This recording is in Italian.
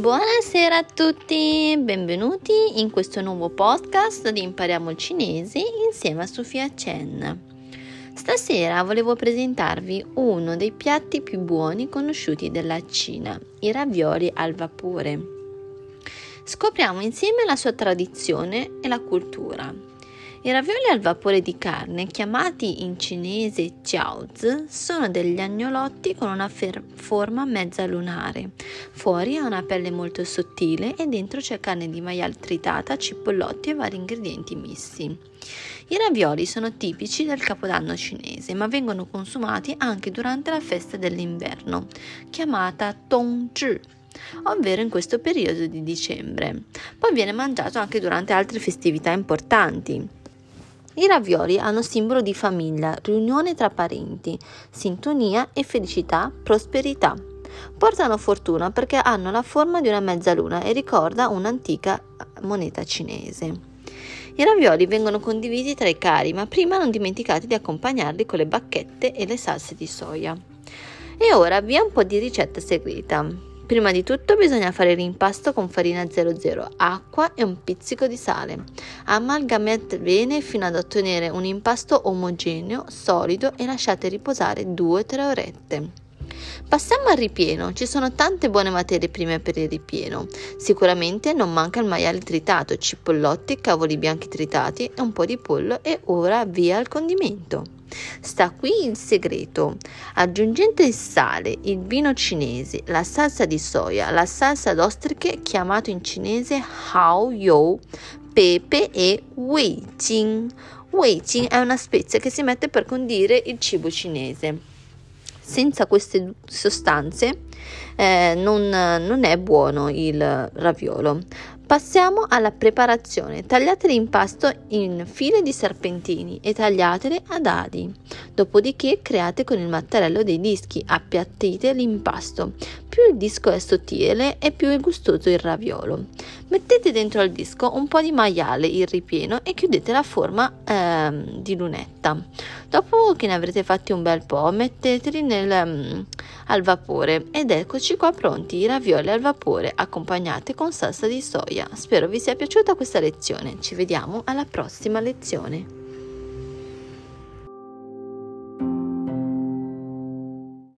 Buonasera a tutti, benvenuti in questo nuovo podcast di Impariamo il cinese insieme a Sofia Chen. Stasera volevo presentarvi uno dei piatti più buoni conosciuti della Cina, i ravioli al vapore. Scopriamo insieme la sua tradizione e la cultura. I ravioli al vapore di carne, chiamati in cinese jiaozi, sono degli agnolotti con una fer- forma mezza lunare. Fuori ha una pelle molto sottile e dentro c'è carne di maiale tritata, cipollotti e vari ingredienti missi. I ravioli sono tipici del capodanno cinese, ma vengono consumati anche durante la festa dell'inverno, chiamata Tongzhi ovvero in questo periodo di dicembre. Poi viene mangiato anche durante altre festività importanti. I ravioli hanno simbolo di famiglia, riunione tra parenti, sintonia e felicità, prosperità. Portano fortuna perché hanno la forma di una mezzaluna e ricorda un'antica moneta cinese. I ravioli vengono condivisi tra i cari, ma prima non dimenticate di accompagnarli con le bacchette e le salse di soia. E ora via un po' di ricetta segreta. Prima di tutto bisogna fare l'impasto con farina 00, acqua e un pizzico di sale. Amalgamate bene fino ad ottenere un impasto omogeneo, solido e lasciate riposare 2-3 orette. Passiamo al ripieno, ci sono tante buone materie prime per il ripieno. Sicuramente non manca il maiale tritato, cipollotti, cavoli bianchi tritati e un po' di pollo e ora via al condimento. Sta qui il segreto. Aggiungete il sale, il vino cinese, la salsa di soia, la salsa d'ostriche chiamato in cinese Hao You, pepe e Wei Jing. Wei Jing è una spezia che si mette per condire il cibo cinese. Senza queste sostanze eh, non, non è buono il raviolo. Passiamo alla preparazione. Tagliate l'impasto in file di serpentini e tagliatele a dadi. Dopodiché create con il mattarello dei dischi, appiattite l'impasto. Più il disco è sottile e più è gustoso il raviolo. Mettete dentro al disco un po' di maiale, il ripieno e chiudete la forma ehm, di lunetta. Dopo che ne avrete fatti un bel po', metteteli nel, um, al vapore ed eccoci qua pronti i ravioli al vapore accompagnati con salsa di soia. Spero vi sia piaciuta questa lezione. Ci vediamo alla prossima lezione.